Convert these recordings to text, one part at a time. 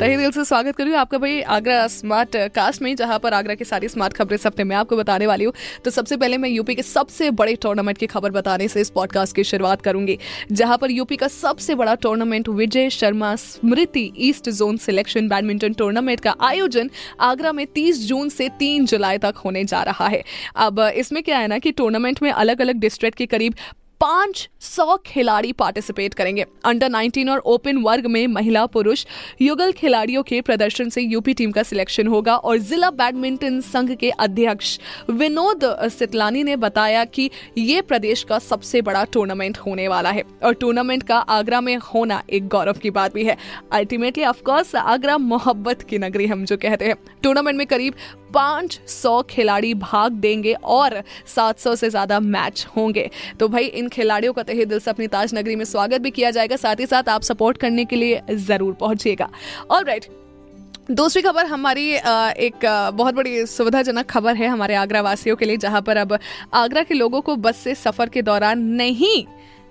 तहे दिल से स्वागत करूँ। आपका भाई आगरा स्मार्ट कास्ट में, जहाँ पर आगरा की सारी स्मार्ट खबरें सब मैं आपको बताने वाली हूँ। तो सबसे पहले मैं यूपी के सबसे बड़े टूर्नामेंट की खबर बताने से इस पॉडकास्ट की शुरुआत करूँगी, जहाँ पर यूपी का सबसे बड़ा tournament Vijay Sharma Smriti east zone selection badminton tournament का आयोजन आगरा में तीस जून से तीन जुलाई तक होने जा रहा है। अब इसमें क्या है ना कि टूर्नामेंट में अलग अलग डिस्ट्रिक्ट के करीब पाँच सौ खिलाड़ी पार्टिसिपेट करेंगे। अंडर 19 और ओपन वर्ग में महिला पुरुष युगल खिलाड़ियों के प्रदर्शन से यूपी टीम का सिलेक्शन होगा और जिला बैडमिंटन संघ के अध्यक्ष विनोद सितलानी ने बताया कि ये प्रदेश का सबसे बड़ा टूर्नामेंट होने वाला है। और टूर्नामेंट का आगरा में होना एक गौरव की बात भी है। अल्टीमेटली ऑफकोर्स आगरा मोहब्बत की नगरी हम जो कहते हैं। टूर्नामेंट में करीब पाँच सौ खिलाड़ी भाग देंगे और 700 से ज़्यादा मैच होंगे। तो भाई, इन खिलाड़ियों का तहे दिल से अपनी ताज नगरी में स्वागत भी किया जाएगा। साथ ही साथ आप सपोर्ट करने के लिए ज़रूर पहुंचिएगा। और राइट दूसरी खबर, हमारी एक बहुत बड़ी सुविधाजनक खबर है हमारे आगरा वासियों के लिए, जहाँ पर अब आगरा के लोगों को बस से सफ़र के दौरान नहीं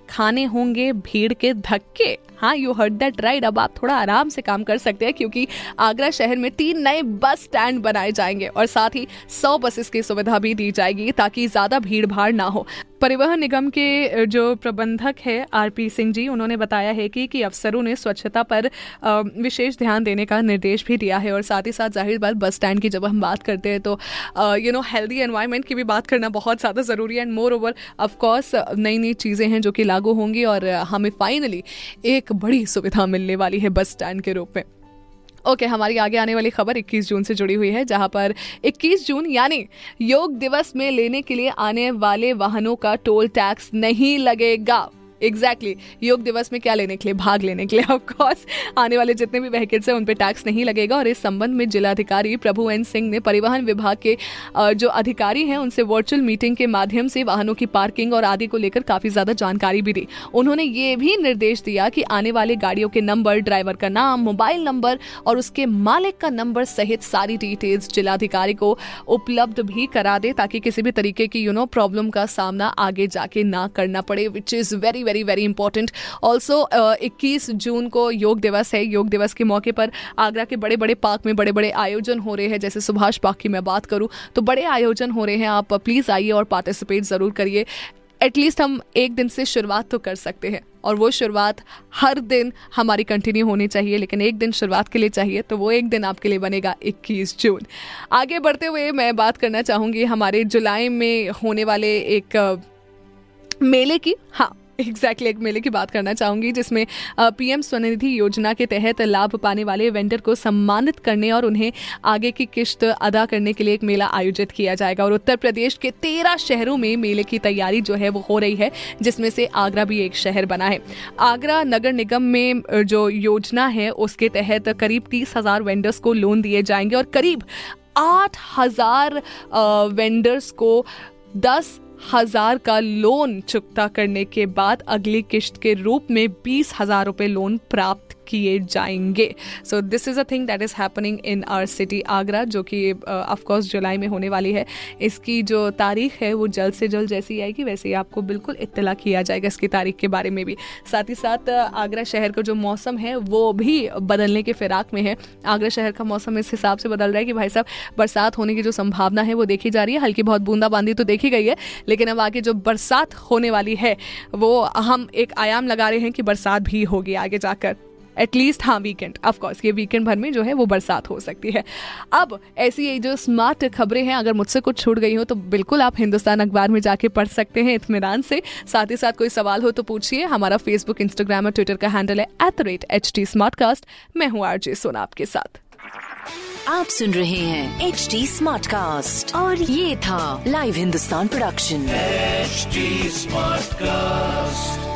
खाने होंगे, भीड़ के धक्के। हाँ यू हर्ड दैट राइट अब आप थोड़ा आराम से काम कर सकते हैं क्योंकि आगरा शहर में तीन नए बस स्टैंड बनाए जाएँगे और साथ ही सौ बसेस की सुविधा भी दी जाएगी ताकि ज़्यादा भीड़ भाड़ ना हो। परिवहन निगम के जो प्रबंधक है आरपी सिंह जी उन्होंने बताया है कि, कि अफसरों ने स्वच्छता पर विशेष ध्यान देने का निर्देश भी दिया है और साथ ही साथ ज़ाहिर बात बस स्टैंड की जब हम बात करते हैं तो यू नो हेल्दी एनवायरनमेंट की भी बात करना बहुत ज़्यादा ज़रूरी है एंड मोर ओवर ऑफकोर्स नई नई चीज़ें हैं जो कि लागू होंगी और हमें फाइनली एक बड़ी सुविधा मिलने वाली है बस स्टैंड के रूप में। ओके, हमारी आगे आने वाली खबर 21 जून से जुड़ी हुई है, जहाँ पर 21 जून यानी योग दिवस में लेने के लिए आने वाले वाहनों का टोल टैक्स नहीं लगेगा। Exactly exactly. योग दिवस में क्या लेने के लिए? भाग लेने के लिए ऑफकोर्स आने वाले जितने भी व्हीकल्स हैं, उन पर टैक्स नहीं लगेगा और इस संबंध में जिलाधिकारी प्रभु एन सिंह ने परिवहन विभाग के जो अधिकारी हैं, उनसे वर्चुअल मीटिंग के माध्यम से वाहनों की पार्किंग और आदि को लेकर काफ़ी ज़्यादा जानकारी भी दी। उन्होंने ये भी निर्देश दिया कि आने वाले गाड़ियों के नंबर ड्राइवर का नाम मोबाइल नंबर और उसके मालिक का नंबर सहित सारी डिटेल्स जिलाधिकारी को उपलब्ध भी करा दे ताकि किसी भी तरीके की यू नो प्रॉब्लम का सामना आगे जाके ना करना पड़े which is very very very important also इक्कीस जून को योग दिवस है। योग दिवस के मौके पर आगरा के बड़े बड़े पार्क में बड़े बड़े आयोजन हो रहे हैं। जैसे सुभाष पार्क की मैं बात करूँ तो बड़े आयोजन हो रहे हैं। आप प्लीज़ आइए और पार्टिसिपेट ज़रूर करिए। एटलीस्ट हम एक दिन से शुरुआत तो कर सकते हैं और वो शुरुआत हर दिन हमारी कंटिन्यू होनी चाहिए, लेकिन एक दिन शुरुआत के लिए चाहिए तो वो एक दिन आपके लिए बनेगा 21 जून। आगे बढ़ते हुए मैं बात करना चाहूँगी, हमारे जुलाई में होने वाले एक मेले की। हाँ एग्जैक्टली एक मेले की बात करना चाहूँगी, जिसमें पीएम स्वनिधि योजना के तहत लाभ पाने वाले वेंडर को सम्मानित करने और उन्हें आगे की किश्त अदा करने के लिए एक मेला आयोजित किया जाएगा। और उत्तर प्रदेश के तेरह शहरों में मेले की तैयारी जो है, वो हो रही है, जिसमें से आगरा भी एक शहर बना है। आगरा नगर निगम में जो योजना है, उसके तहत करीब तीस हज़ार वेंडर्स को लोन दिए जाएँगे और करीब आठ हज़ार वेंडर्स को दस हज़ार का लोन चुकता करने के बाद अगली किश्त के रूप में बीस हज़ार रुपए लोन प्राप्त किए जाएँगे। So this is a thing that is happening in our city Agra जो कि ऑफकोर्स uh, जुलाई में होने वाली है। इसकी जो तारीख है वो जल्द से जल्द जैसी आएगी वैसे ही आपको बिल्कुल इत्तला किया जाएगा इसकी तारीख के बारे में भी। साथ ही साथ uh, आगरा शहर का जो मौसम है वो भी बदलने के फिराक में है। आगरा शहर का मौसम इस हिसाब से बदल रहा है कि भाई साहब बरसात होने की जो संभावना है वो देखी जा रही है। हल्की बहुत बूंदाबांदी तो देखी गई है लेकिन अब आगे जो बरसात होने वाली है वो हम एक आयाम लगा रहे हैं कि बरसात भी होगी आगे जाकर। एटलीस्ट हाँ वीकेंड ऑफकोर्स ये वीकेंड भर में जो है वो बरसात हो सकती है. अब ऐसी ये जो स्मार्ट खबरें हैं अगर मुझसे कुछ छूट गई हो तो बिल्कुल आप हिंदुस्तान अखबार में जाके पढ़ सकते हैं इतमान से. साथ ही साथ कोई सवाल हो तो पूछिए. हमारा फेसबुक इंस्टाग्राम और ट्विटर का हैंडल है at the rate H T smart cast मैं हूँ आरजे सोना आपके साथ. आप सुन रहे हैं एच टी स्मार्ट कास्ट और ये था live Hindustan production smart cast